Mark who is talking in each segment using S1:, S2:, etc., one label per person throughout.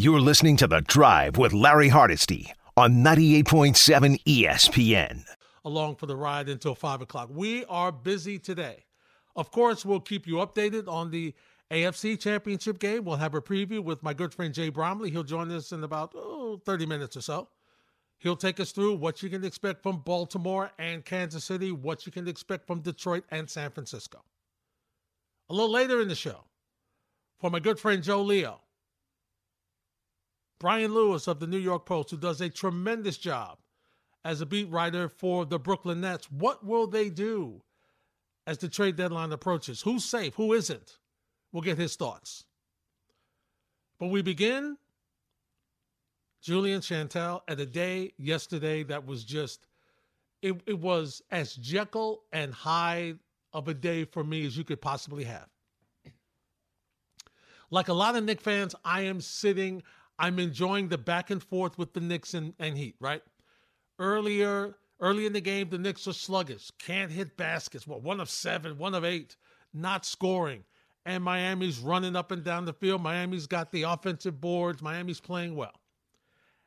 S1: You're listening to The Drive with Larry Hardesty on 98.7 ESPN.
S2: Along for the ride until 5 o'clock. We are busy today. Of course, we'll keep you updated on the AFC Championship game. We'll have a preview with my good friend Jay Bromley. He'll join us in about oh, 30 minutes or so. He'll take us through what you can expect from Baltimore and Kansas City, what you can expect from Detroit and San Francisco. A little later in the show, for my good friend Joe Leo, Brian Lewis of the New York Post, who does a tremendous job as a beat writer for the Brooklyn Nets. What will they do as the trade deadline approaches? Who's safe? Who isn't? We'll get his thoughts. But we begin Julian Chantel at a day yesterday that was just, it, it was as Jekyll and Hyde of a day for me as you could possibly have. Like a lot of Knick fans, I am sitting, I'm enjoying the back and forth with the Knicks and, and Heat, right? Earlier, early in the game, the Knicks are sluggish, can't hit baskets. Well, one of seven, one of eight, not scoring. And Miami's running up and down the field. Miami's got the offensive boards. Miami's playing well.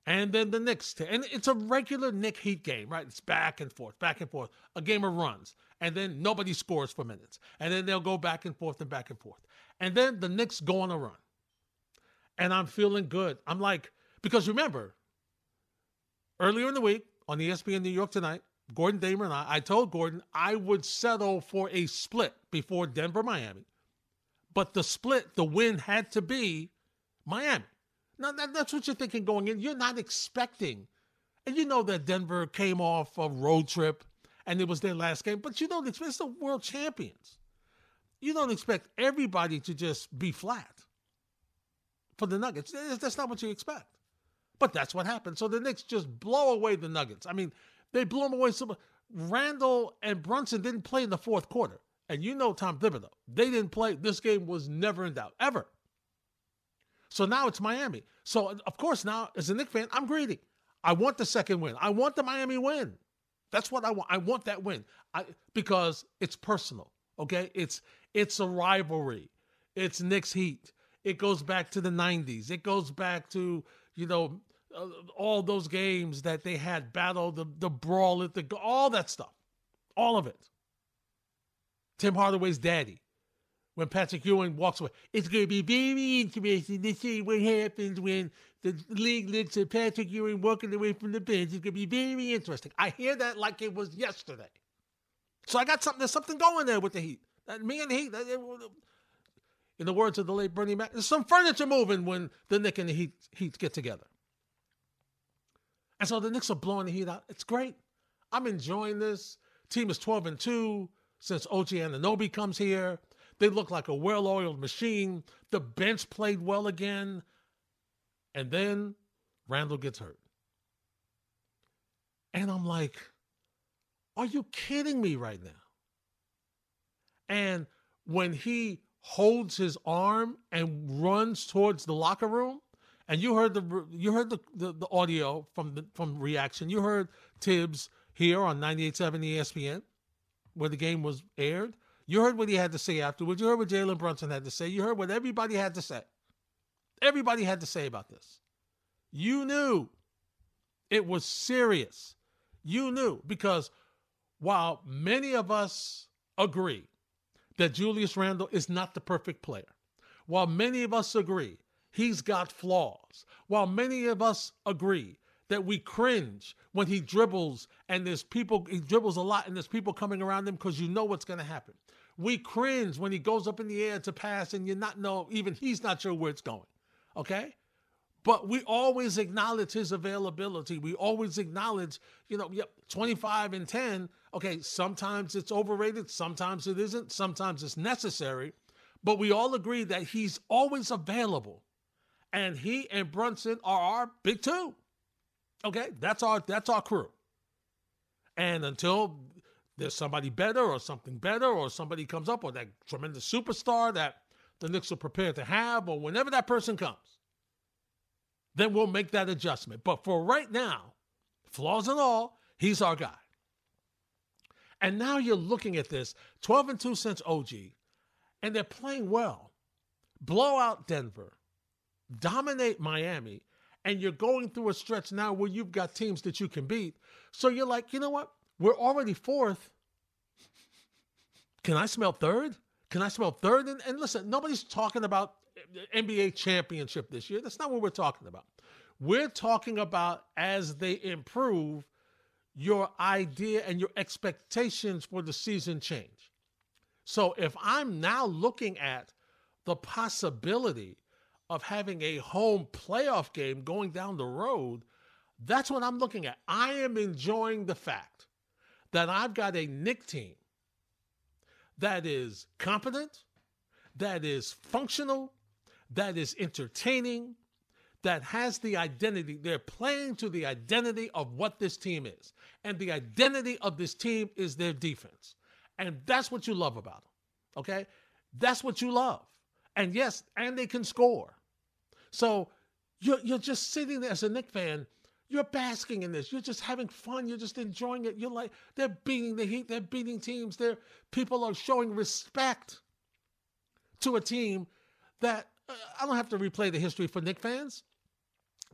S2: And then the Knicks, and it's a regular Knick Heat game, right? It's back and forth, back and forth, a game of runs. And then nobody scores for minutes. And then they'll go back and forth and back and forth. And then the Knicks go on a run. And I'm feeling good. I'm like, because remember, earlier in the week on ESPN New York tonight, Gordon Damer and I, I told Gordon I would settle for a split before Denver, Miami. But the split, the win had to be Miami. Now, that, that's what you're thinking going in. You're not expecting. And you know that Denver came off a road trip and it was their last game, but you don't expect it's the world champions. You don't expect everybody to just be flat for the Nuggets. That's not what you expect. But that's what happened. So the Knicks just blow away the Nuggets. I mean, they blew them away. So Randle and Brunson didn't play in the fourth quarter. And you know Tom Thibodeau. They didn't play. This game was never in doubt, ever. So now it's Miami. So, of course, now as a Knick fan, I'm greedy. I want the second win. I want the Miami win. That's what I want. I want that win I, because it's personal. Okay, it's it's a rivalry. It's Knicks Heat. It goes back to the '90s. It goes back to you know uh, all those games that they had battle the the brawl at the all that stuff, all of it. Tim Hardaway's daddy when Patrick Ewing walks away. It's going to be very interesting to see what happens when the league looks at Patrick Ewing walking away from the bench. It's going to be very interesting. I hear that like it was yesterday. So I got something. There's something going there with the Heat. me and the Heat. In the words of the late Bernie Mac, there's some furniture moving when the Knicks and the Heat, Heat get together. And so the Knicks are blowing the Heat out. It's great. I'm enjoying this. Team is 12 and 2 since OG Anunoby comes here. They look like a well oiled machine. The bench played well again. And then Randle gets hurt. And I'm like, are you kidding me right now? And when he holds his arm and runs towards the locker room, and you heard the you heard the, the, the audio from the from reaction. You heard Thibs here on 98.7 ESPN, where the game was aired. You heard what he had to say afterwards. You heard what Jalen Brunson had to say. You heard what everybody had to say. Everybody had to say about this. You knew it was serious. You knew because while many of us agree that Julius Randle is not the perfect player, while many of us agree he's got flaws, while many of us agree that we cringe when he dribbles and there's people, he dribbles a lot and there's people coming around him because you know what's going to happen. We cringe when he goes up in the air to pass and you're not know even he's not sure where it's going. Okay? But we always acknowledge his availability. We always acknowledge, you know, yep, 25 and 10. Okay, sometimes it's overrated, sometimes it isn't, sometimes it's necessary. But we all agree that he's always available. And he and Brunson are our big two. Okay, that's our that's our crew. And until there's somebody better or something better or somebody comes up or that tremendous superstar that the Knicks are prepared to have or whenever that person comes, then we'll make that adjustment. But for right now, flaws and all, he's our guy. And now you're looking at this 12 and 2 since OG, and they're playing well. Blow out Denver. dominate Miami, and you're going through a stretch now where you've got teams that you can beat. So you're like, you know what? We're already fourth. Can I smell third? Can I smell third? And, and listen, nobody's talking about NBA championship this year. That's not what we're talking about. We're talking about as they improve, your idea and your expectations for the season change. So if I'm now looking at the possibility of having a home playoff game going down the road, that's what I'm looking at. I am enjoying the fact that I've got a Knick team that is competent, that is functional, that is entertaining, that has the identity. They're playing to the identity of what this team is. And the identity of this team is their defense. And that's what you love about them. Okay? That's what you love. And yes, and they can score. So you're, you're just sitting there as a Knick fan. You're basking in this. You're just having fun. You're just enjoying it. You're like, they're beating the Heat. They're beating teams. They're, people are showing respect to a team that Uh, I don't have to replay the history for Knick fans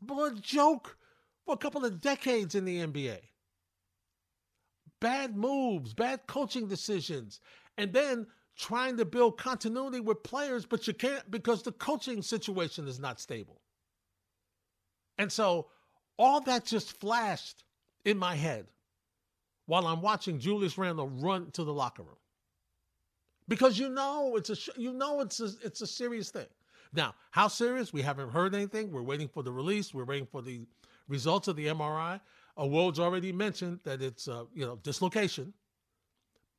S2: but a joke for a couple of decades in the NBA. Bad moves, bad coaching decisions, and then trying to build continuity with players, but you can't because the coaching situation is not stable. And so all that just flashed in my head while I'm watching Julius Randle run to the locker room. Because you know it's a you know it's a, it's a serious thing. Now, how serious? We haven't heard anything. We're waiting for the release. We're waiting for the results of the MRI. A Woj already mentioned that it's uh, you know dislocation,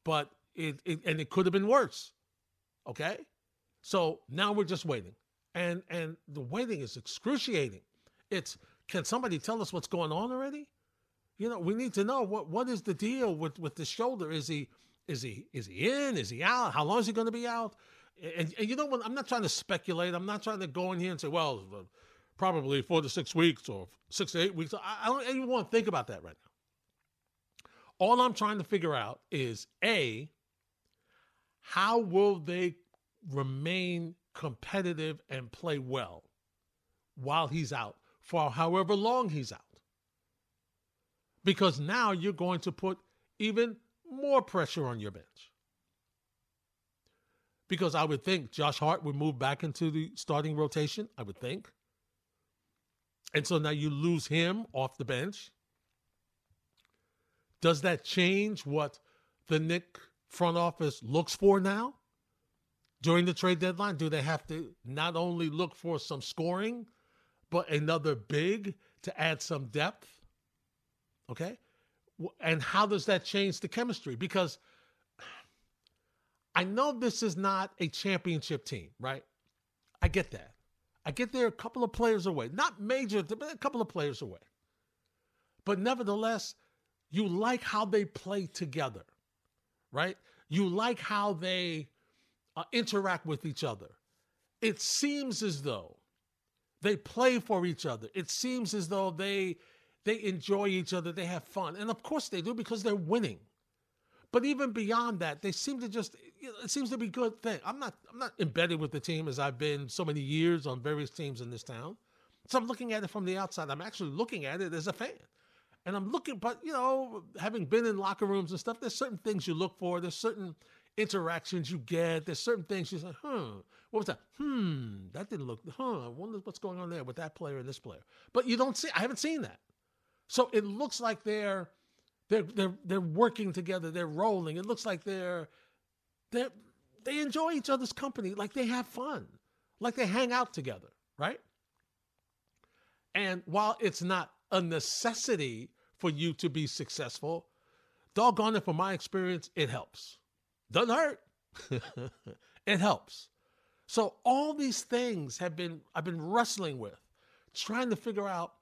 S2: but it, it and it could have been worse. Okay, so now we're just waiting, and and the waiting is excruciating. It's can somebody tell us what's going on already? You know, we need to know what what is the deal with with the shoulder. Is he is he is he in? Is he out? How long is he going to be out? And, and you know what? I'm not trying to speculate. I'm not trying to go in here and say, well, uh, probably four to six weeks or six to eight weeks. I, I don't even want to think about that right now. All I'm trying to figure out is A, how will they remain competitive and play well while he's out for however long he's out? Because now you're going to put even more pressure on your bench because I would think Josh Hart would move back into the starting rotation. I would think. And so now you lose him off the bench. Does that change what the Knick front office looks for now during the trade deadline? Do they have to not only look for some scoring, but another big to add some depth? Okay. And how does that change the chemistry? Because I know this is not a championship team, right? I get that. I get they're a couple of players away, not major, but a couple of players away. But nevertheless, you like how they play together, right? You like how they uh, interact with each other. It seems as though they play for each other. It seems as though they they enjoy each other. They have fun, and of course they do because they're winning. But even beyond that, they seem to just you know, it seems to be a good thing. I'm not I'm not embedded with the team as I've been so many years on various teams in this town. So I'm looking at it from the outside. I'm actually looking at it as a fan. And I'm looking, but you know, having been in locker rooms and stuff, there's certain things you look for. There's certain interactions you get. There's certain things you say, huh, what was that? Hmm, that didn't look, huh, I wonder what's going on there with that player and this player. But you don't see, I haven't seen that. So it looks like they're they're they're they're working together. They're rolling. It looks like they're they they enjoy each other's company. Like they have fun. Like they hang out together, right? And while it's not a necessity for you to be successful, doggone it, from my experience, it helps. Doesn't hurt. it helps. So all these things have been I've been wrestling with, trying to figure out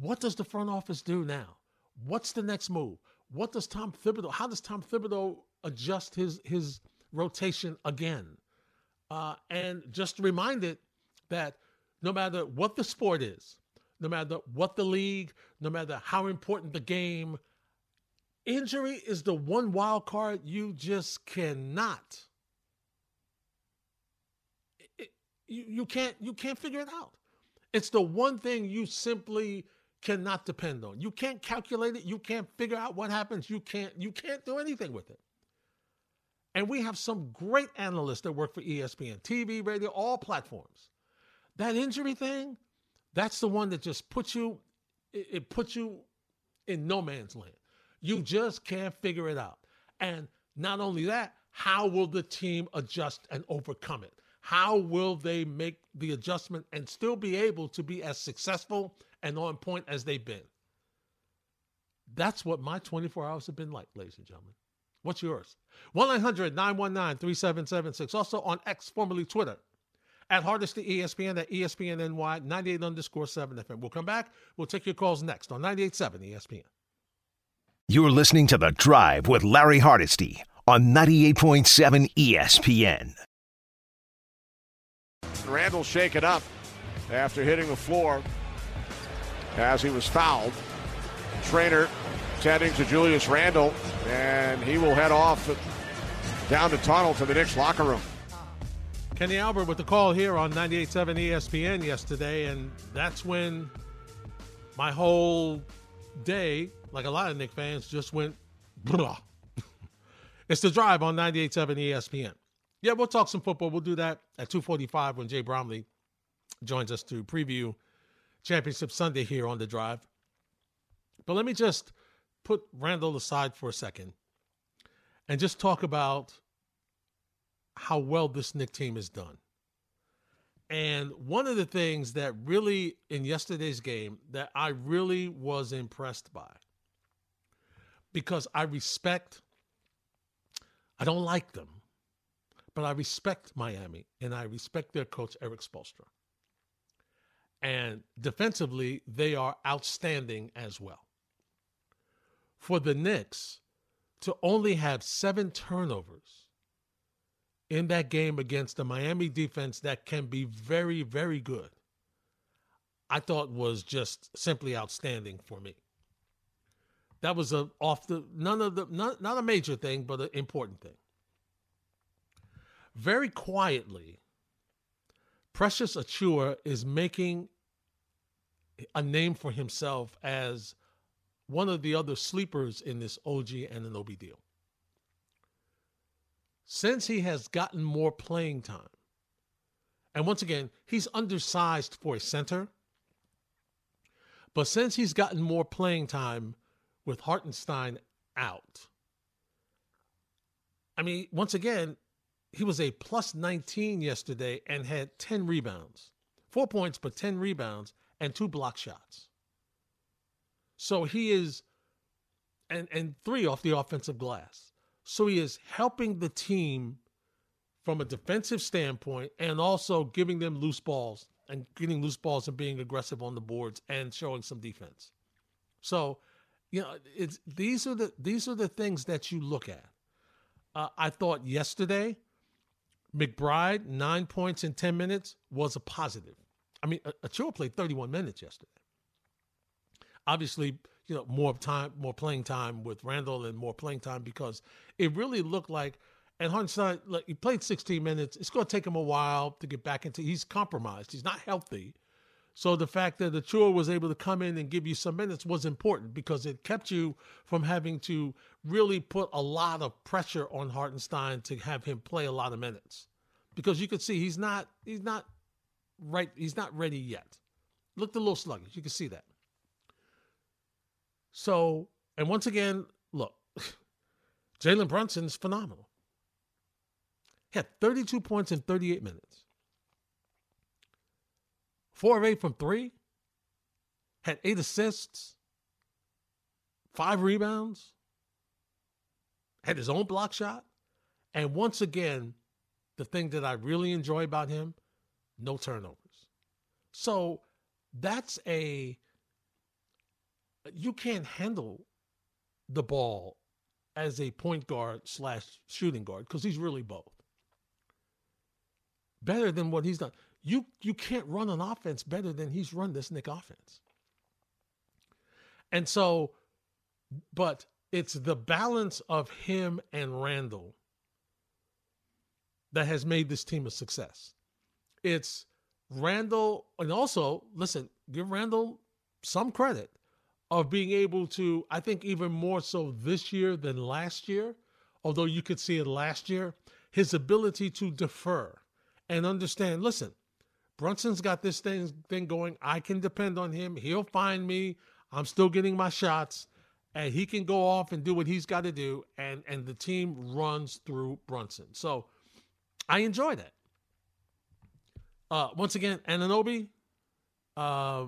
S2: what does the front office do now? What's the next move? What does Tom Thibodeau? How does Tom Thibodeau adjust his his rotation again? Uh, and just reminded that no matter what the sport is, no matter what the league, no matter how important the game, injury is the one wild card you just cannot. you, you can't you can't figure it out. It's the one thing you simply cannot depend on. You can't calculate it. You can't figure out what happens. You can't you can't do anything with it. And we have some great analysts that work for ESPN, TV, radio, all platforms. That injury thing, that's the one that just puts you it, puts you in no man's land. You just can't figure it out. And not only that, how will the team adjust and overcome it? How will they make the adjustment and still be able to be as successful and on point as they've been? That's what my 24 hours have been like, ladies and gentlemen. What's yours? 1 900 919 3776. Also on X, formerly Twitter, at Hardesty ESPN, at ESPN NY 98 underscore 7 FM. We'll come back. We'll take your calls next on 98.7 ESPN.
S1: You're listening to The Drive with Larry Hardesty on 98.7 ESPN.
S3: Randle shaken up after hitting the floor as he was fouled. Trainer tending to Julius Randle, and he will head off down the tunnel to the Knicks locker room.
S2: Kenny Albert with the call here on 98.7 ESPN yesterday, and that's when my whole day, like a lot of Knick fans, just went blah. it's the drive on 98.7 ESPN. Yeah, we'll talk some football. We'll do that at 2:45 when Jay Bromley joins us to preview Championship Sunday here on the drive. But let me just put Randle aside for a second and just talk about how well this Knick team has done. And one of the things that really in yesterday's game that I really was impressed by because I respect I don't like them but I respect Miami and I respect their coach, Erik Spoelstra. And defensively, they are outstanding as well. For the Knicks to only have seven turnovers in that game against the Miami defense that can be very, very good, I thought was just simply outstanding for me. That was a off the none of the not, not a major thing, but an important thing very quietly, Precious Achiuwa is making a name for himself as one of the other sleepers in this OG Anunoby deal. Since he has gotten more playing time, and once again, he's undersized for a center, but since he's gotten more playing time with Hartenstein out, I mean, once again, he was a plus 19 yesterday and had 10 rebounds. Four points, but 10 rebounds and two block shots. So he is, and, and three off the offensive glass. So he is helping the team from a defensive standpoint and also giving them loose balls and getting loose balls and being aggressive on the boards and showing some defense. So, you know, it's these are the these are the things that you look at. Uh, I thought yesterday McBride, nine points in 10 minutes, was a positive. I mean, Achiuwa played 31 minutes yesterday. Obviously, you know, more time, more playing time with Randle and more playing time because it really looked like, and Hartenstein, like, he played 16 minutes. It's going to take him a while to get back into, he's compromised. He's not healthy. So the fact that the tour was able to come in and give you some minutes was important because it kept you from having to really put a lot of pressure on Hartenstein to have him play a lot of minutes. Because you could see he's not he's not right he's not ready yet. Looked a little sluggish. You can see that. So, and once again, look, Jalen Brunson is phenomenal. He had 32 points in 38 minutes. Four of eight from three. Had eight assists, five rebounds, had his own block shot. And once again, the thing that I really enjoy about him, no turnovers. So that's a, you can't handle the ball as a point guard slash shooting guard because he's really both. Better than what he's done you you can't run an offense better than he's run this Knick offense. And so, but it's the balance of him and Randle that has made this team a success. it's Randle, and also listen, give Randle some credit of being able to, I think, even more so this year than last year, although you could see it last year, his ability to defer and understand listen, Brunson's got this thing, thing going. I can depend on him. He'll find me. I'm still getting my shots. And he can go off and do what he's got to do. And, and the team runs through Brunson. So I enjoy that. Uh, once again, Anunoby, uh,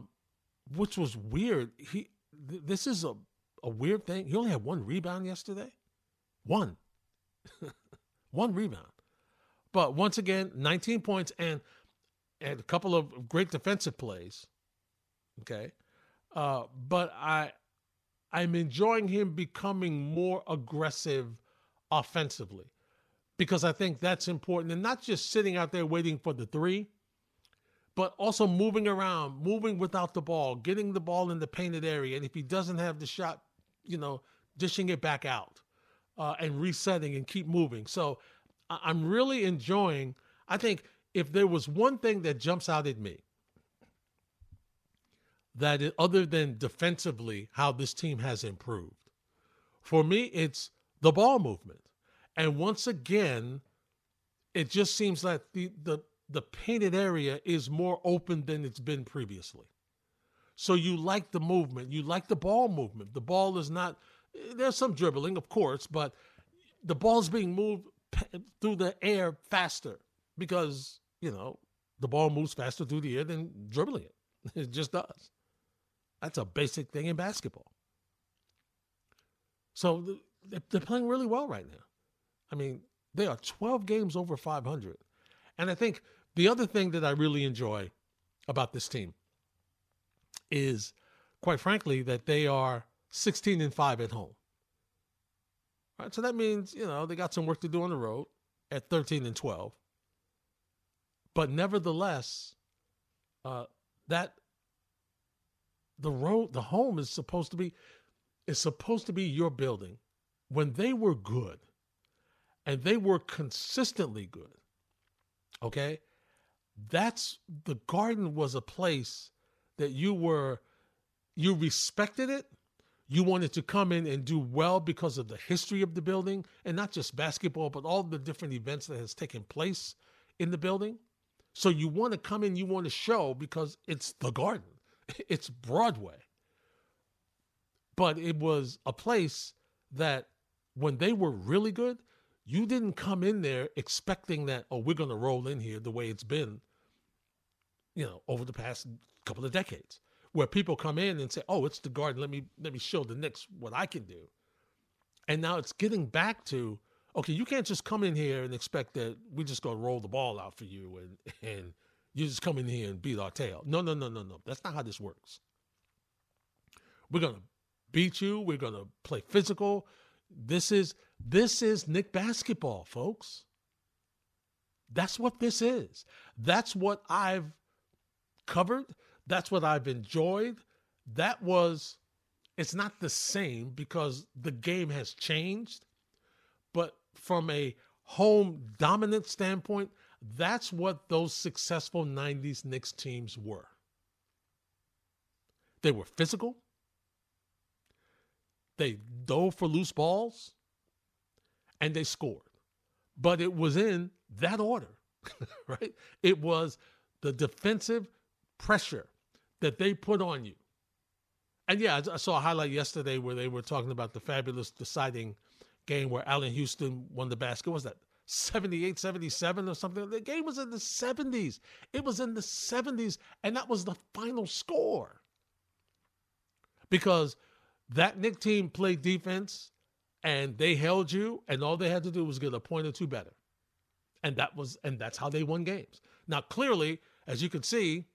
S2: which was weird. He th- this is a, a weird thing. He only had one rebound yesterday. One. one rebound. But once again, 19 points and and a couple of great defensive plays. Okay. Uh, but I I'm enjoying him becoming more aggressive offensively because I think that's important and not just sitting out there waiting for the three, but also moving around, moving without the ball, getting the ball in the painted area. And if he doesn't have the shot, you know, dishing it back out uh, and resetting and keep moving. So I'm really enjoying. I think if there was one thing that jumps out at me, that other than defensively, how this team has improved, for me, it's the ball movement. And once again, it just seems like the, the the painted area is more open than it's been previously. So you like the movement, you like the ball movement. The ball is not there's some dribbling, of course, but the ball's being moved through the air faster because, you know, the ball moves faster through the air than dribbling it. It just does. That's a basic thing in basketball. So they're playing really well right now. I mean, they are 12 games over 500. And I think the other thing that I really enjoy about this team is, quite frankly, that they are 16 and 5 at home. Right, so that means, you know, they got some work to do on the road at 13 and 12. But nevertheless, uh, that the road, the home is supposed to be is supposed to be your building. When they were good, and they were consistently good, Okay. That's the garden was a place that you were, you respected it. You wanted to come in and do well because of the history of the building and not just basketball, but all the different events that has taken place in the building. So you want to come in, you want to show because it's the garden, it's Broadway. But it was a place that when they were really good, you didn't come in there expecting that, oh, we're going to roll in here the way it's been, you know, over the past couple of decades, where people come in and say, oh, it's the garden. Let me let me show the Knicks what I can do. And now it's getting back to, okay, you can't just come in here and expect that we're just going to roll the ball out for you and and you just come in here and beat our tail. No, no, no, no, no. That's not how this works. We're going to beat you. We're going to play physical. This is this is Knick basketball, folks. That's what this is. That's what I've covered. That's what I've enjoyed. That was it's not the same because the game has changed, but from a home dominant standpoint, that's what those successful 90s Knicks teams were. They were physical. They dove for loose balls and they scored. But it was in that order, right? It was the defensive pressure that they put on you. And yeah, I saw a highlight yesterday where they were talking about the fabulous deciding game where Allan Houston won the basket. What was that 78 77 or something? The game was in the 70s. It was in the 70s, and that was the final score. Because that Knick team played defense and they held you, and all they had to do was get a point or two better. And that was and that's how they won games. Now, clearly, as you can see,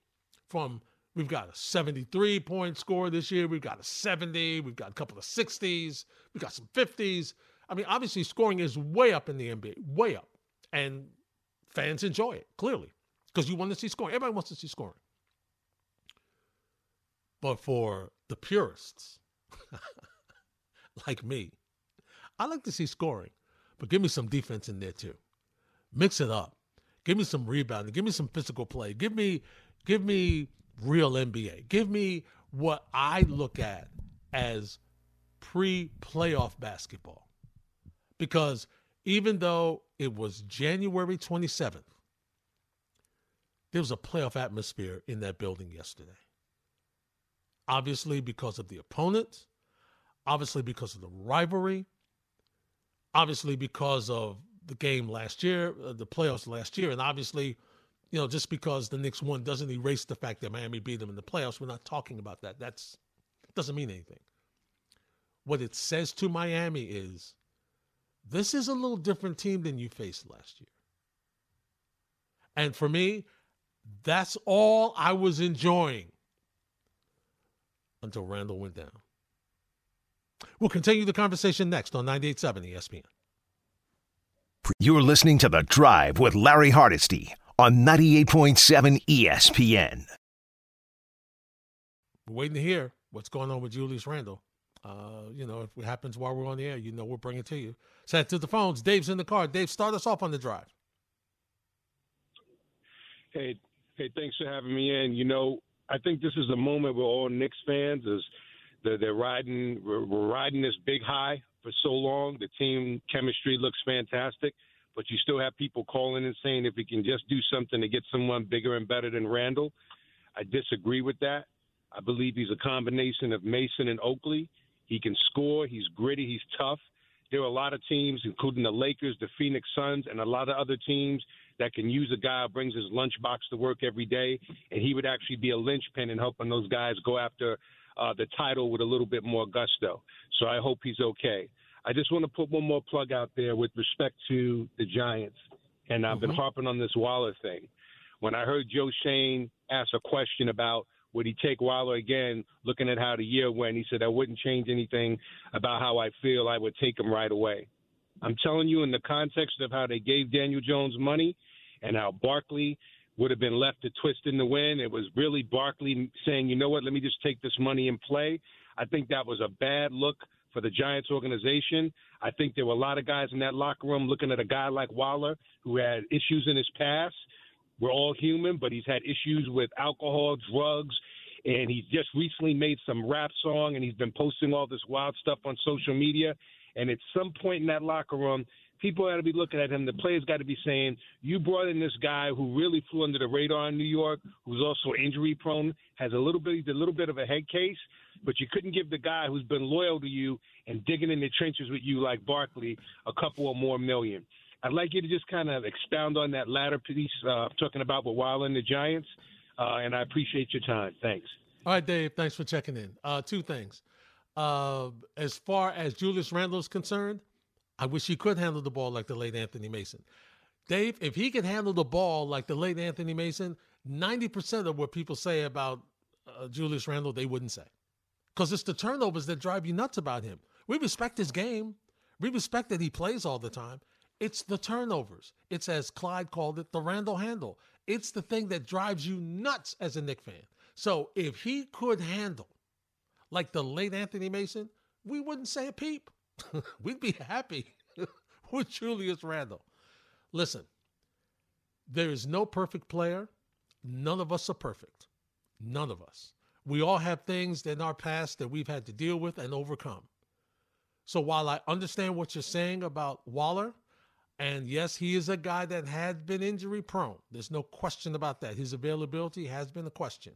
S2: from we've got a 73 point score this year, we've got a 70, we've got a couple of 60s, we've got some 50s. I mean, obviously, scoring is way up in the NBA, way up. And fans enjoy it, clearly, because you want to see scoring. Everybody wants to see scoring. But for the purists, like me. I like to see scoring, but give me some defense in there too. Mix it up. Give me some rebounding. Give me some physical play. Give me give me real NBA. Give me what I look at as pre-playoff basketball. Because even though it was January 27th, there was a playoff atmosphere in that building yesterday. Obviously, because of the opponent, obviously, because of the rivalry, obviously, because of the game last year, uh, the playoffs last year, and obviously, you know, just because the Knicks won doesn't erase the fact that Miami beat them in the playoffs. We're not talking about that. That's doesn't mean anything. What it says to Miami is this is a little different team than you faced last year. And for me, that's all I was enjoying until Randle went down. We'll continue the conversation next on 98.7 ESPN.
S1: You're listening to The Drive with Larry Hardesty on 98.7 ESPN.
S2: We're waiting to hear what's going on with Julius Randle. Uh, you know, if it happens while we're on the air, you know we'll bring it to you. Set to the phones. Dave's in the car. Dave, start us off on the drive.
S4: Hey, hey, thanks for having me in. You know, I think this is a moment where all Knicks fans is they're, they're riding we're, riding this big high for so long. The team chemistry looks fantastic, but you still have people calling and saying if we can just do something to get someone bigger and better than Randle. I disagree with that. I believe he's a combination of Mason and Oakley. He can score. He's gritty. He's tough. There are a lot of teams, including the Lakers, the Phoenix Suns, and a lot of other teams that can use a guy who brings his lunchbox to work every day, and he would actually be a linchpin in helping those guys go after uh, the title with a little bit more gusto. So I hope he's okay. I just want to put one more plug out there with respect to the Giants, and I've mm-hmm. been harping on this Waller thing. When I heard Joe Schoen ask a question about would he take Waller again, looking at how the year went, he said, I wouldn't change anything about how I feel. I would take him right away. I'm telling you, in the context of how they gave Daniel Jones money and how Barkley would have been left to twist in the wind, it was really Barkley saying, you know what, let me just take this money and play. I think that was a bad look for the Giants organization. I think there were a lot of guys in that locker room looking at a guy like Waller who had issues in his past we're all human, but he's had issues with alcohol, drugs, and he's just recently made some rap song and he's been posting all this wild stuff on social media. And at some point in that locker room, people got to be looking at him. The players got to be saying, "You brought in this guy who really flew under the radar in New York, who's also injury prone, has a little bit, a little bit of a head case, but you couldn't give the guy who's been loyal to you and digging in the trenches with you like Barkley a couple or more million. I'd like you to just kind of expound on that latter piece uh, talking about with Wild and the Giants, uh, and I appreciate your time. Thanks.
S2: All right, Dave. Thanks for checking in. Uh, two things. Uh, as far as Julius Randle is concerned, I wish he could handle the ball like the late Anthony Mason. Dave, if he could handle the ball like the late Anthony Mason, 90% of what people say about uh, Julius Randle, they wouldn't say. Because it's the turnovers that drive you nuts about him. We respect his game. We respect that he plays all the time. It's the turnovers. It's as Clyde called it, the Randle handle. It's the thing that drives you nuts as a Knick fan. So if he could handle like the late Anthony Mason, we wouldn't say a peep. We'd be happy with Julius Randle. Listen, there is no perfect player. None of us are perfect. None of us. We all have things in our past that we've had to deal with and overcome. So while I understand what you're saying about Waller, and yes, he is a guy that has been injury prone. There's no question about that. His availability has been a question.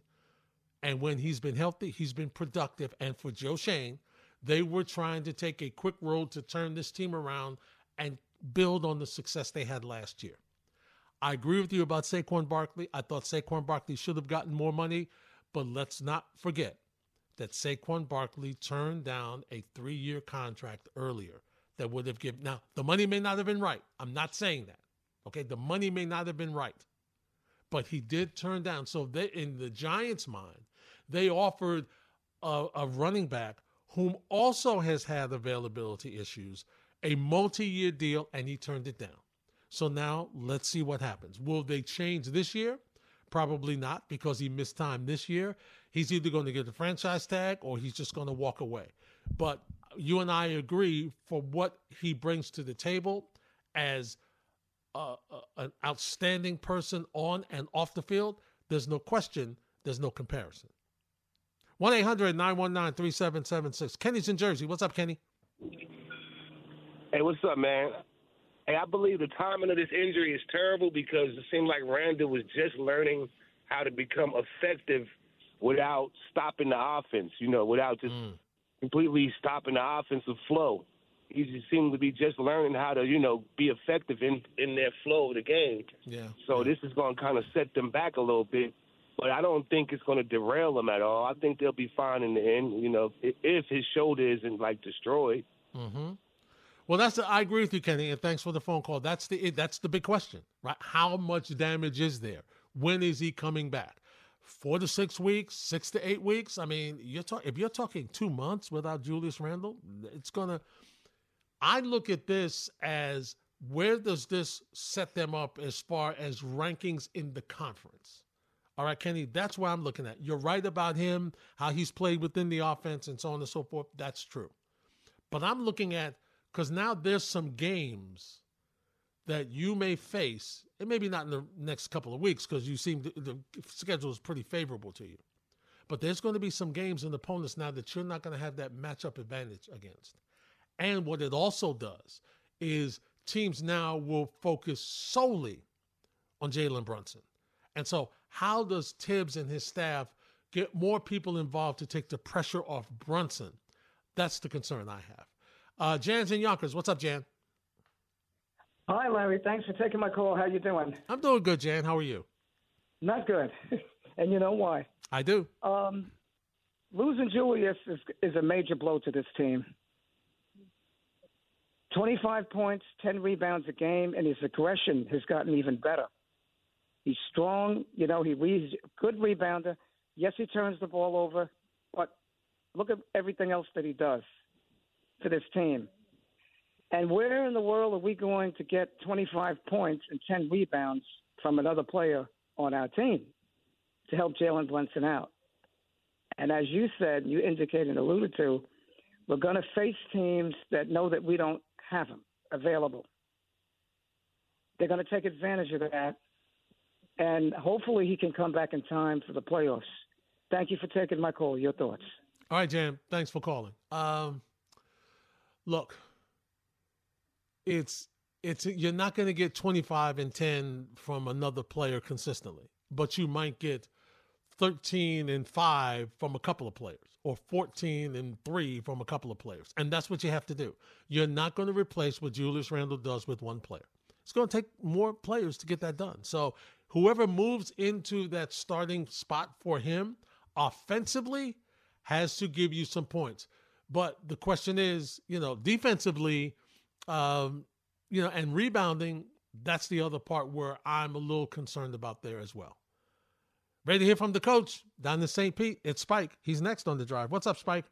S2: And when he's been healthy, he's been productive. And for Joe Schoen, they were trying to take a quick road to turn this team around and build on the success they had last year. I agree with you about Saquon Barkley. I thought Saquon Barkley should have gotten more money, but let's not forget that Saquon Barkley turned down a three year contract earlier that would have given. Now, the money may not have been right. I'm not saying that. Okay, the money may not have been right, but he did turn down. So they, in the Giants' mind, they offered a, a running back whom also has had availability issues, a multi-year deal, and he turned it down. So now let's see what happens. Will they change this year? Probably not because he missed time this year. He's either going to get the franchise tag or he's just going to walk away. But you and I agree for what he brings to the table as uh, an outstanding person on and off the field, there's no question, there's no comparison. 1 800 919 3776. Kenny's in Jersey. What's up, Kenny?
S5: Hey, what's up, man? Hey, I believe the timing of this injury is terrible because it seemed like Randle was just learning how to become effective without stopping the offense, you know, without just mm. completely stopping the offensive flow. He just seemed to be just learning how to, you know, be effective in in their flow of the game.
S2: Yeah.
S5: So
S2: yeah.
S5: this is going to kind of set them back a little bit, but I don't think it's going to derail them at all. I think they'll be fine in the end, you know, if, if his shoulder isn't like destroyed.
S2: Mm-hmm. Well, that's the, I agree with you, Kenny, and thanks for the phone call. That's the that's the big question, right? How much damage is there? When is he coming back? Four to six weeks, six to eight weeks. I mean, you're talking if you're talking two months without Julius Randle, it's gonna. I look at this as where does this set them up as far as rankings in the conference? All right, Kenny, that's where I'm looking at. You're right about him, how he's played within the offense and so on and so forth. That's true. But I'm looking at because now there's some games that you may face, and maybe not in the next couple of weeks because you seem to, the schedule is pretty favorable to you. But there's going to be some games and opponents now that you're not going to have that matchup advantage against. And what it also does is teams now will focus solely on Jalen Brunson. And so, how does Thibs and his staff get more people involved to take the pressure off Brunson? That's the concern I have. Uh, Jan's in Yonkers. What's up, Jan?
S6: Hi, Larry. Thanks for taking my call. How you doing?
S2: I'm doing good, Jan. How are you?
S6: Not good. and you know why?
S2: I do.
S6: Um, losing Julius is, is a major blow to this team. 25 points, 10 rebounds a game, and his aggression has gotten even better. He's strong. You know, he he's good rebounder. Yes, he turns the ball over, but look at everything else that he does for this team. And where in the world are we going to get 25 points and 10 rebounds from another player on our team to help Jalen Brunson out? And as you said, you indicated and alluded to, we're going to face teams that know that we don't have him available. They're going to take advantage of that. And hopefully he can come back in time for the playoffs. Thank you for taking my call. Your thoughts.
S2: All right, Jan. Thanks for calling. Um, look, it's it's you're not going to get 25 and 10 from another player consistently, but you might get 13 and 5 from a couple of players or 14 and 3 from a couple of players. And that's what you have to do. You're not going to replace what Julius Randle does with one player. It's going to take more players to get that done. So, whoever moves into that starting spot for him offensively has to give you some points. But the question is, you know, defensively, um, you know, and rebounding, that's the other part where I'm a little concerned about there as well. Ready to hear from the coach down in St. Pete. It's Spike. He's next on the drive. What's up, Spike?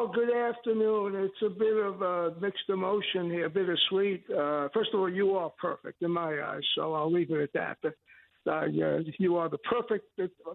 S7: Well, good afternoon. It's a bit of a mixed emotion here, bittersweet. Uh, first of all, you are perfect in my eyes, so I'll leave it at that. But uh, you are the perfect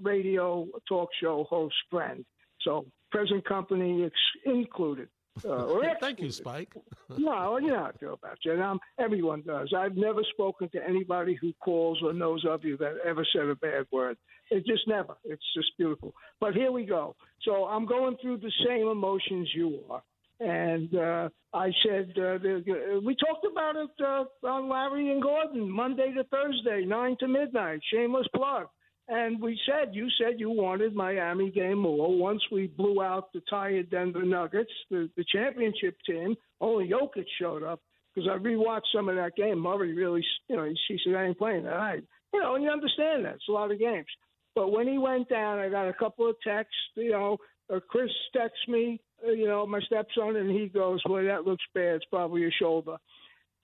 S7: radio talk show host friend. So present company included. Uh,
S2: Thank you, Spike.
S7: no, you know how I feel about you. And um, everyone does. I've never spoken to anybody who calls or knows of you that ever said a bad word. It just never. It's just beautiful. But here we go. So I'm going through the same emotions you are. And uh, I said, uh, the, we talked about it uh, on Larry and Gordon, Monday to Thursday, 9 to midnight. Shameless plug. And we said, you said you wanted Miami game more. Once we blew out the tired Denver Nuggets, the, the championship team, only Jokic showed up because I rewatched some of that game. Murray really, you know, he said, I ain't playing that night. You know, and you understand that. It's a lot of games. But when he went down, I got a couple of texts, you know, uh, Chris texts me, uh, you know, my stepson, and he goes, well, that looks bad. It's probably a shoulder.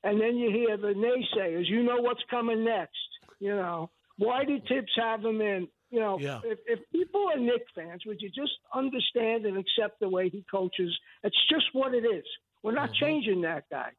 S7: And then you hear the naysayers, you know what's coming next, you know. Why did Thibs have him in? You know,
S2: yeah.
S7: if, if people are Knick fans, would you just understand and accept the way he coaches? It's just what it is. We're not mm-hmm. changing that guy.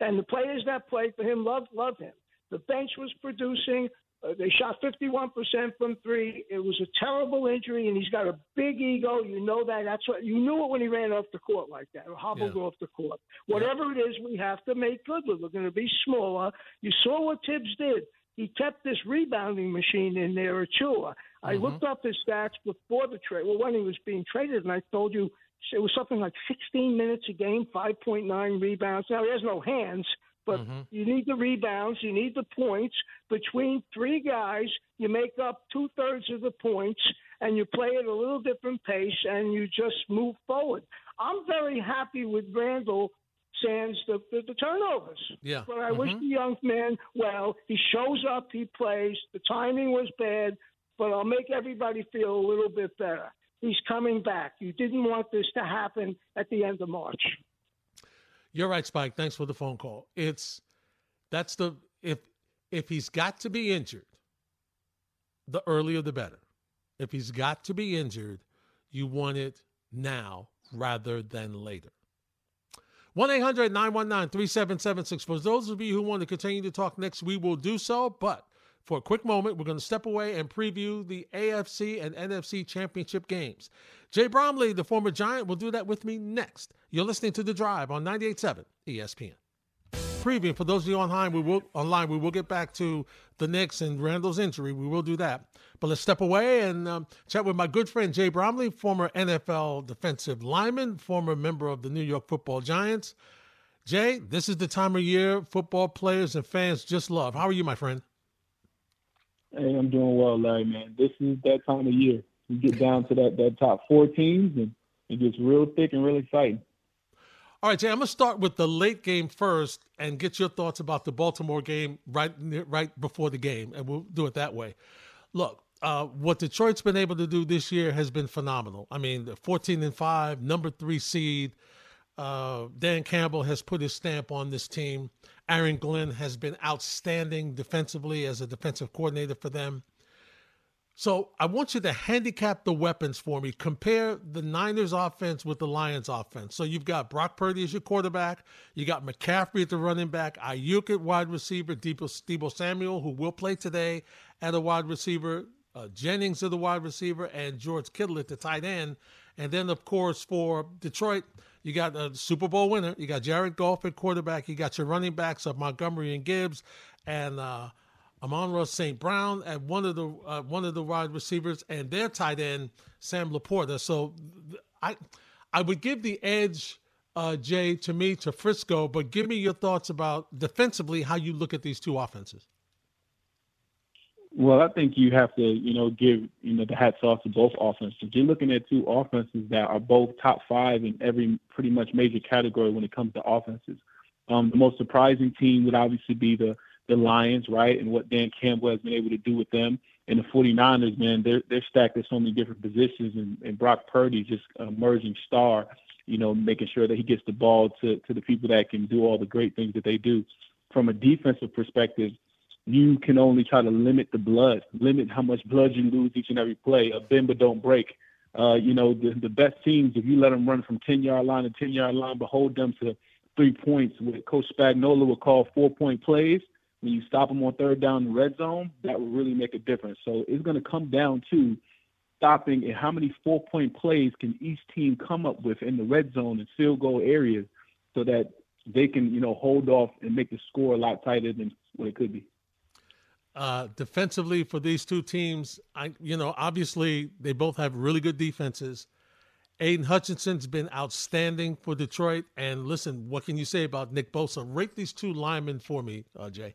S7: And the players that played for him love love him. The bench was producing. Uh, they shot 51% from three. It was a terrible injury, and he's got a big ego. You know that. That's what you knew it when he ran off the court like that, or hobbled yeah. off the court. Whatever yeah. it is, we have to make good with. We're going to be smaller. You saw what Thibs did. He kept this rebounding machine in there, Achiuwa. I mm-hmm. looked up his stats before the trade. Well, when he was being traded, and I told you it was something like 16 minutes a game, 5.9 rebounds. Now he has no hands, but mm-hmm. you need the rebounds, you need the points. Between three guys, you make up two thirds of the points, and you play at a little different pace, and you just move forward. I'm very happy with Randle sans the, the, the, turnovers.
S2: Yeah.
S7: But I
S2: mm-hmm.
S7: wish the young man well. He shows up, he plays. The timing was bad, but I'll make everybody feel a little bit better. He's coming back. You didn't want this to happen at the end of March.
S2: You're right, Spike. Thanks for the phone call. It's that's the if if he's got to be injured, the earlier the better. If he's got to be injured, you want it now rather than later. 1 800 919 3776. For those of you who want to continue to talk next, we will do so. But for a quick moment, we're going to step away and preview the AFC and NFC championship games. Jay Bromley, the former Giant, will do that with me next. You're listening to The Drive on 98.7 ESPN. Preview for those of you online, we will online we will get back to the Knicks and Randle's injury. We will do that, but let's step away and um, chat with my good friend Jay Bromley, former NFL defensive lineman, former member of the New York Football Giants. Jay, this is the time of year football players and fans just love. How are you, my friend?
S8: Hey, I'm doing well, Larry. Man, this is that time of year. You get down to that that top four teams, and it gets real thick and real exciting.
S2: All right, Jay, I'm going to start with the late game first and get your thoughts about the Baltimore game right right before the game, and we'll do it that way. Look, uh, what Detroit's been able to do this year has been phenomenal. I mean, 14 and five, number three seed. Uh, Dan Campbell has put his stamp on this team. Aaron Glenn has been outstanding defensively as a defensive coordinator for them. So I want you to handicap the weapons for me. Compare the Niners offense with the Lions offense. So you've got Brock Purdy as your quarterback. You got McCaffrey at the running back, Aiyuk at wide receiver, Deebo Samuel, who will play today at a wide receiver, uh, Jennings at the wide receiver, and George Kittle at the tight end. And then, of course, for Detroit, you got a Super Bowl winner. You got Jared Goff at quarterback. You got your running backs of Montgomery and Gibbs, and uh, Amon-Ra St. Brown at one of the uh, one of the wide receivers, and their tight end Sam LaPorta. So I I would give the edge, uh, Jay, to me to Frisco, but give me your thoughts about defensively how you look at these two offenses.
S8: Well, I think you have to, you know, give you know the hats off to both offenses. You're looking at two offenses that are both top five in every pretty much major category when it comes to offenses. Um, the most surprising team would obviously be the the Lions, right, and what Dan Campbell has been able to do with them. And the 49ers, man, they're they're stacked at so many different positions, and, and Brock Purdy just emerging star, you know, making sure that he gets the ball to to the people that can do all the great things that they do. From a defensive perspective, you can only try to limit the blood, limit how much blood you lose each and every play. A bend but don't break. Uh, you know, the the best teams, if you let them run from 10 yard line to 10 yard line, but hold them to three points, what Coach Spagnuolo would call four point plays when you stop them on third down in the red zone, that will really make a difference. So it's going to come down to stopping and how many four point plays can each team come up with in the red zone and field goal areas so that they can, you know, hold off and make the score a lot tighter than what it could be.
S2: Uh, defensively for these two teams, I you know obviously they both have really good defenses. Aiden Hutchinson's been outstanding for Detroit, and listen, what can you say about Nick Bosa? Rate these two linemen for me, uh, Jay.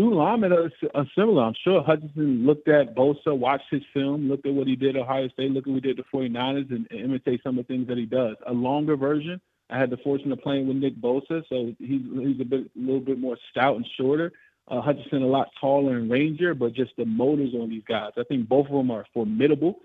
S8: two linemen are, are similar. I'm sure Hutchinson looked at Bosa, watched his film, looked at what he did at Ohio State, looked at what he did at the 49ers, and, and imitate some of the things that he does. A longer version. I had the fortune of playing with Nick Bosa, so he's he's a bit little bit more stout and shorter. Uh, Hutchinson a lot taller and rangier, but just the motors on these guys. I think both of them are formidable.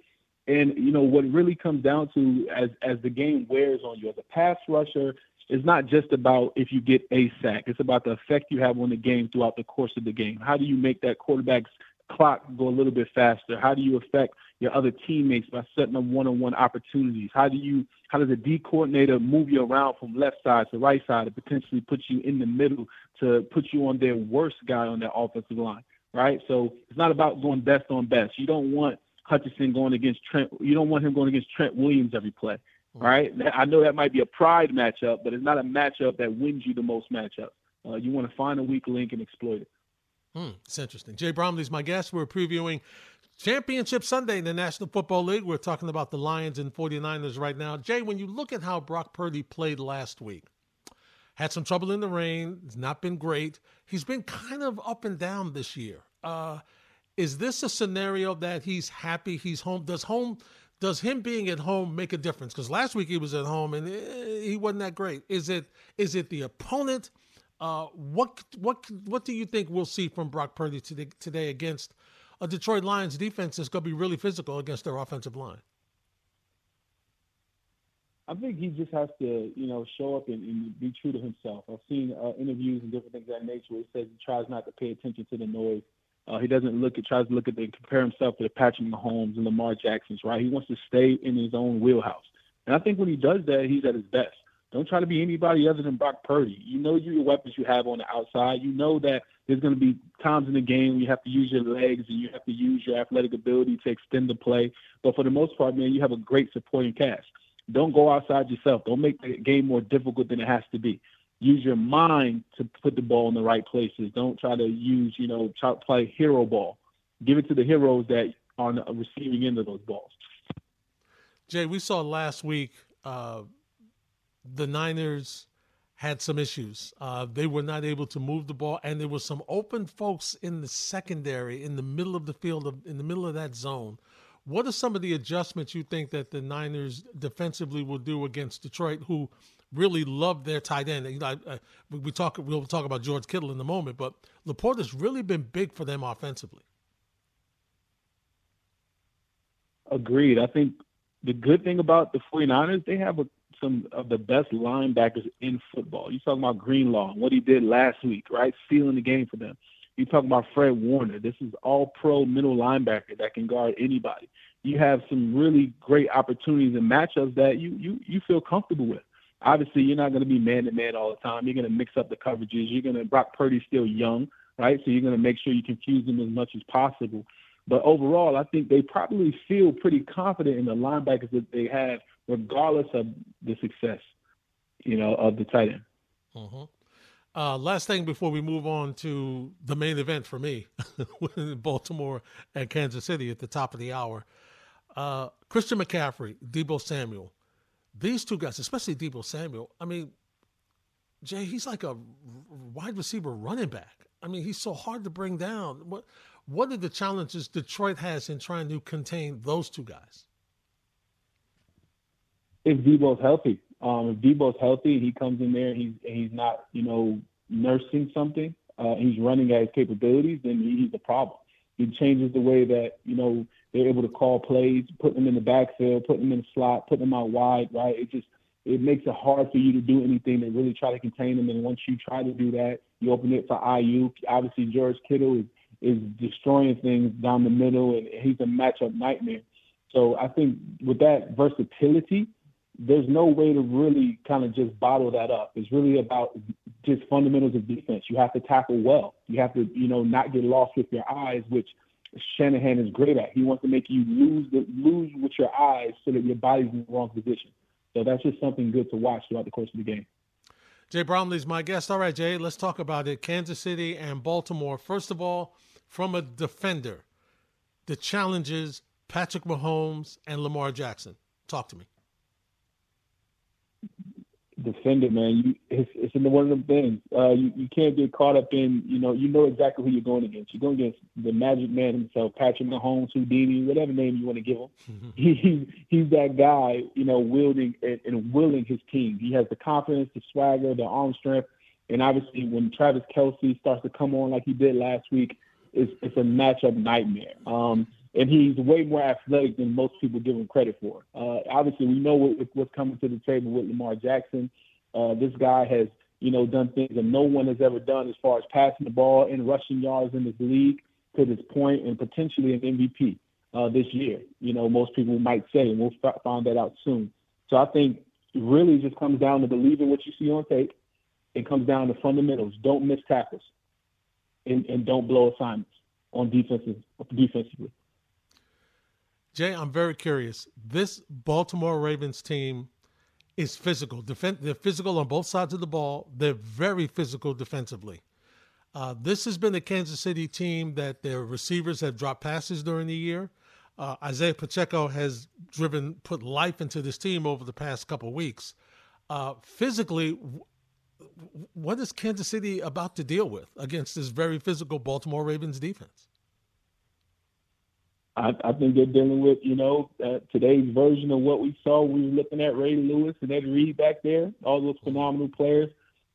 S8: And you know what really comes down to as as the game wears on you as a pass rusher, it's not just about if you get a sack. It's about the effect you have on the game throughout the course of the game. How do you make that quarterback's clock go a little bit faster? How do you affect your other teammates by setting up one-on-one opportunities? How do you how does a D coordinator move you around from left side to right side to potentially put you in the middle to put you on their worst guy on their offensive line? Right. So it's not about going best on best. You don't want Hutchinson going against Trent. You don't want him going against Trent Williams every play. Right. I know that might be a pride matchup, but it's not a matchup that wins you the most matchups. Uh, you want to find a weak link and exploit it.
S2: Hmm, it's interesting. Jay Bromley's my guest. We're previewing Championship Sunday in the National Football League. We're talking about the Lions and 49ers right now. Jay, when you look at how Brock Purdy played last week, had some trouble in the rain, it's not been great. He's been kind of up and down this year. Uh, is this a scenario that he's happy he's home? Does home does him being at home make a difference? Because last week he was at home and eh, he wasn't that great. Is it is it the opponent? Uh, what what what do you think we'll see from Brock Purdy today, today against a Detroit Lions defense that's going to be really physical against their offensive line?
S8: I think he just has to, you know, show up and, and be true to himself. I've seen uh, interviews and different things of that nature where he says he tries not to pay attention to the noise. Uh, he doesn't look at, tries to look at the, compare himself to the Patrick Mahomes and Lamar Jacksons, right? He wants to stay in his own wheelhouse. And I think when he does that, he's at his best. Don't try to be anybody other than Brock Purdy. You know your weapons you have on the outside. You know that there's going to be times in the game you have to use your legs and you have to use your athletic ability to extend the play. But for the most part, man, you have a great supporting cast. Don't go outside yourself. Don't make the game more difficult than it has to be. Use your mind to put the ball in the right places. Don't try to use, you know, try to play hero ball. Give it to the heroes that are on the receiving end of those balls.
S2: Jay, we saw last week uh, the Niners had some issues. Uh, they were not able to move the ball, and there were some open folks in the secondary, in the middle of the field, of, in the middle of that zone. What are some of the adjustments you think that the Niners defensively will do against Detroit, who really love their tight end? You know, we talk, we'll talk about George Kittle in a moment, but LaPorta's really been big for them offensively.
S8: Agreed. I think the good thing about the 49ers, they have a some of the best linebackers in football. You talking about Greenlaw, and what he did last week, right? Sealing the game for them. You talking about Fred Warner. This is all pro middle linebacker that can guard anybody. You have some really great opportunities and matchups that you you you feel comfortable with. Obviously, you're not going to be man to man all the time. You're going to mix up the coverages. You're going to Brock Purdy's still young, right? So you're going to make sure you confuse him as much as possible. But overall, I think they probably feel pretty confident in the linebackers that they have regardless of the success, you know, of the tight end.
S2: Mm-hmm. Uh, last thing before we move on to the main event for me, Baltimore and Kansas City at the top of the hour. Uh, Christian McCaffrey, Deebo Samuel, these two guys, especially Deebo Samuel. I mean, Jay, he's like a wide receiver running back. I mean, he's so hard to bring down. What what are the challenges Detroit has in trying to contain those two guys?
S8: If Deebo's healthy. Um, if Deebo's healthy he comes in there and he's and he's not, you know, nursing something, uh, he's running at his capabilities, then he's a problem. He changes the way that you know they're able to call plays, put them in the backfield, put them in the slot, put them out wide. Right? It just it makes it hard for you to do anything to really try to contain them. And once you try to do that, you open it for Aiyuk. Obviously, George Kittle is is destroying things down the middle, and he's a matchup nightmare. So I think with that versatility, there's no way to really kind of just bottle that up. It's really about just fundamentals of defense. You have to tackle well. You have to, you know, not get lost with your eyes, which Shanahan is great at. He wants to make you lose the lose with your eyes so that your body's in the wrong position. So that's just something good to watch throughout the course of the game.
S2: Jay Bromley's my guest. All right, Jay, let's talk about it. Kansas City and Baltimore. First of all, from a defender, the challenges Patrick Mahomes and Lamar Jackson. Talk to me
S8: defend it, man. You, it's, it's in one of them things. Uh, you, you can't get caught up in, you know, you know exactly who you're going against. You're going against the Magic Man himself, Patrick Mahomes, Houdini, whatever name you want to give him. Mm-hmm. He, he's that guy, you know, wielding and, and willing his team. He has the confidence, the swagger, the arm strength, and obviously when Travis Kelce starts to come on like he did last week, it's, it's a matchup nightmare. Um, and he's way more athletic than most people give him credit for. Uh, obviously, we know what, what's coming to the table with Lamar Jackson. Uh, this guy has, you know, done things that no one has ever done as far as passing the ball and rushing yards in this league. to this point and potentially an MVP uh, this year. You know, most people might say, and we'll f- find that out soon. So I think really just comes down to believing what you see on tape. It comes down to fundamentals. Don't miss tackles, and, and don't blow assignments on defensive defensively.
S2: Jay, I'm very curious. This Baltimore Ravens team is physical. They're physical on both sides of the ball. They're very physical defensively. Uh, this has been a Kansas City team that their receivers have dropped passes during the year. Uh, Isaiah Pacheco has driven, put life into this team over the past couple weeks. Uh, physically, what is Kansas City about to deal with against this very physical Baltimore Ravens defense?
S8: I, I think they're dealing with, you know, uh, today's version of what we saw. We were looking at Ray Lewis and Ed Reed back there, all those phenomenal players.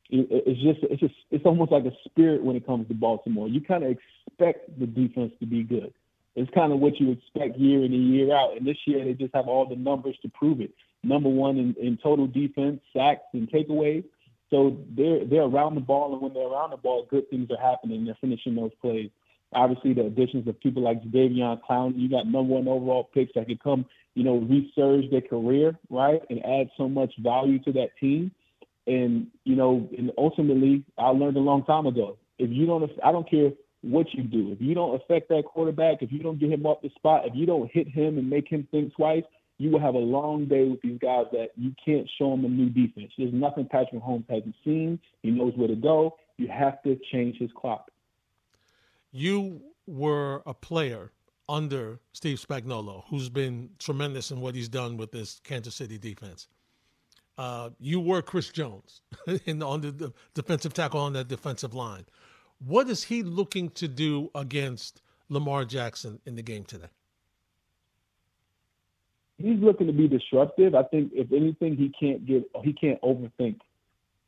S8: It, it's just, it's just, it's almost like a spirit when it comes to Baltimore. You kind of expect the defense to be good. It's kind of what you expect year in and year out. And this year they just have all the numbers to prove it. Number one in, in total defense, sacks and takeaways. So they're they're around the ball, and when they're around the ball, good things are happening. They're finishing those plays. Obviously, the additions of people like Jadeveon Clowney, you got number one overall picks that could come, you know, resurge their career, right, and add so much value to that team. And you know, and ultimately, I learned a long time ago, if you don't, I don't care what you do, if you don't affect that quarterback, if you don't get him off the spot, if you don't hit him and make him think twice, you will have a long day with these guys that you can't show them a new defense. There's nothing Patrick Holmes hasn't seen. He knows where to go. You have to change his clock
S2: you were a player under Steve Spagnuolo, who's been tremendous in what he's done with this Kansas City defense. Uh, you were Chris Jones in on the defensive tackle on that defensive line. What is he looking to do against Lamar Jackson in the game today?
S8: He's looking to be disruptive. I think if anything, he can't get he can't overthink.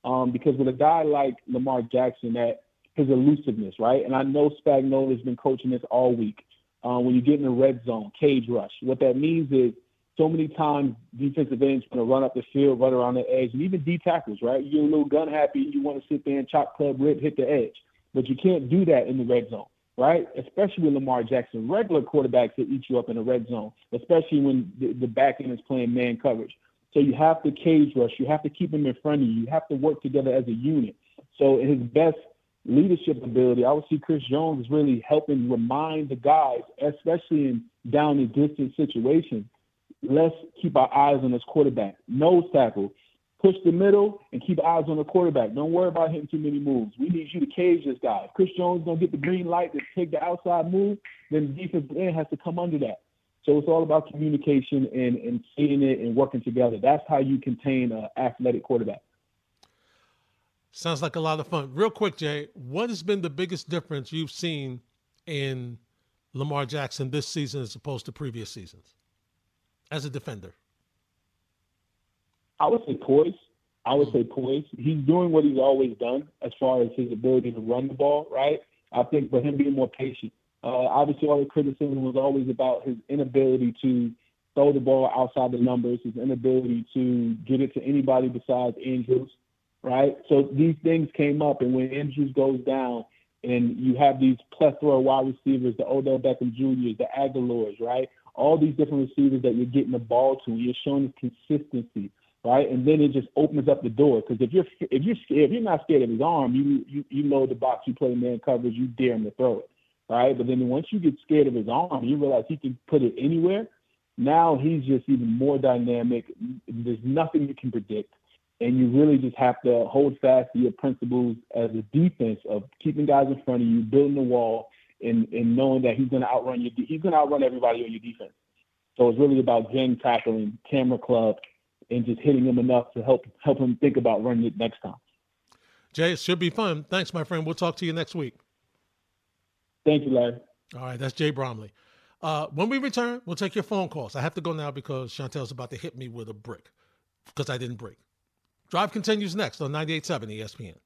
S8: Um, because with a guy like Lamar Jackson that his elusiveness, right? And I know Spagnuolo has been coaching this all week. Uh, when you get in the red zone, cage rush. What that means is so many times defensive ends going to run up the field, run around the edge, and even D tackles, right? You're a little gun happy, you want to sit there and chop club rip, hit the edge, but you can't do that in the red zone, right? Especially with Lamar Jackson. Regular quarterbacks that eat you up in the red zone, especially when the, the back end is playing man coverage. So you have to cage rush. You have to keep them in front of you. You have to work together as a unit. So his best leadership ability, I would see Chris Jones really helping remind the guys, especially in down and distance situations. Let's keep our eyes on this quarterback. Nose tackle. Push the middle and keep eyes on the quarterback. Don't worry about hitting too many moves. We need you to cage this guy. If Chris Jones don't get the green light to take the outside move, then the defensive end has to come under that. So it's all about communication and, and seeing it and working together. That's how you contain an athletic quarterback.
S2: Sounds like a lot of fun. Real quick, Jay, what has been the biggest difference you've seen in Lamar Jackson this season as opposed to previous seasons as a defender?
S8: I would say poise. I would mm. say poise. He's doing what he's always done as far as his ability to run the ball, right? I think for him being more patient. Uh, obviously, all the criticism was always about his inability to throw the ball outside the numbers, his inability to get it to anybody besides Andrews right? So these things came up, and when Andrews goes down, and you have these plethora of wide receivers, the Odell Beckham Jr.'s, the Agholors, right? All these different receivers that you're getting the ball to, you're showing consistency, right? And then it just opens up the door because if you're if you're scared, if you're not scared of his arm, you you you load the box, you play man coverage, you dare him to throw it, right? But then once you get scared of his arm, you realize he can put it anywhere. Now he's just even more dynamic. There's nothing you can predict and you really just have to hold fast to your principles as a defense of keeping guys in front of you, building the wall, and, and knowing that he's going to outrun you. He's going to outrun everybody on your defense. So it's really about gang tackling, camera club, and just hitting him enough to help help him think about running it next time.
S2: Jay, it should be fun. Thanks, my friend. We'll talk to you next week.
S8: Thank you, Larry.
S2: All right, that's Jay Bromley. Uh, when we return, we'll take your phone calls. I have to go now because Chantel's about to hit me with a brick because I didn't break. Drive continues next on 98.7 ESPN.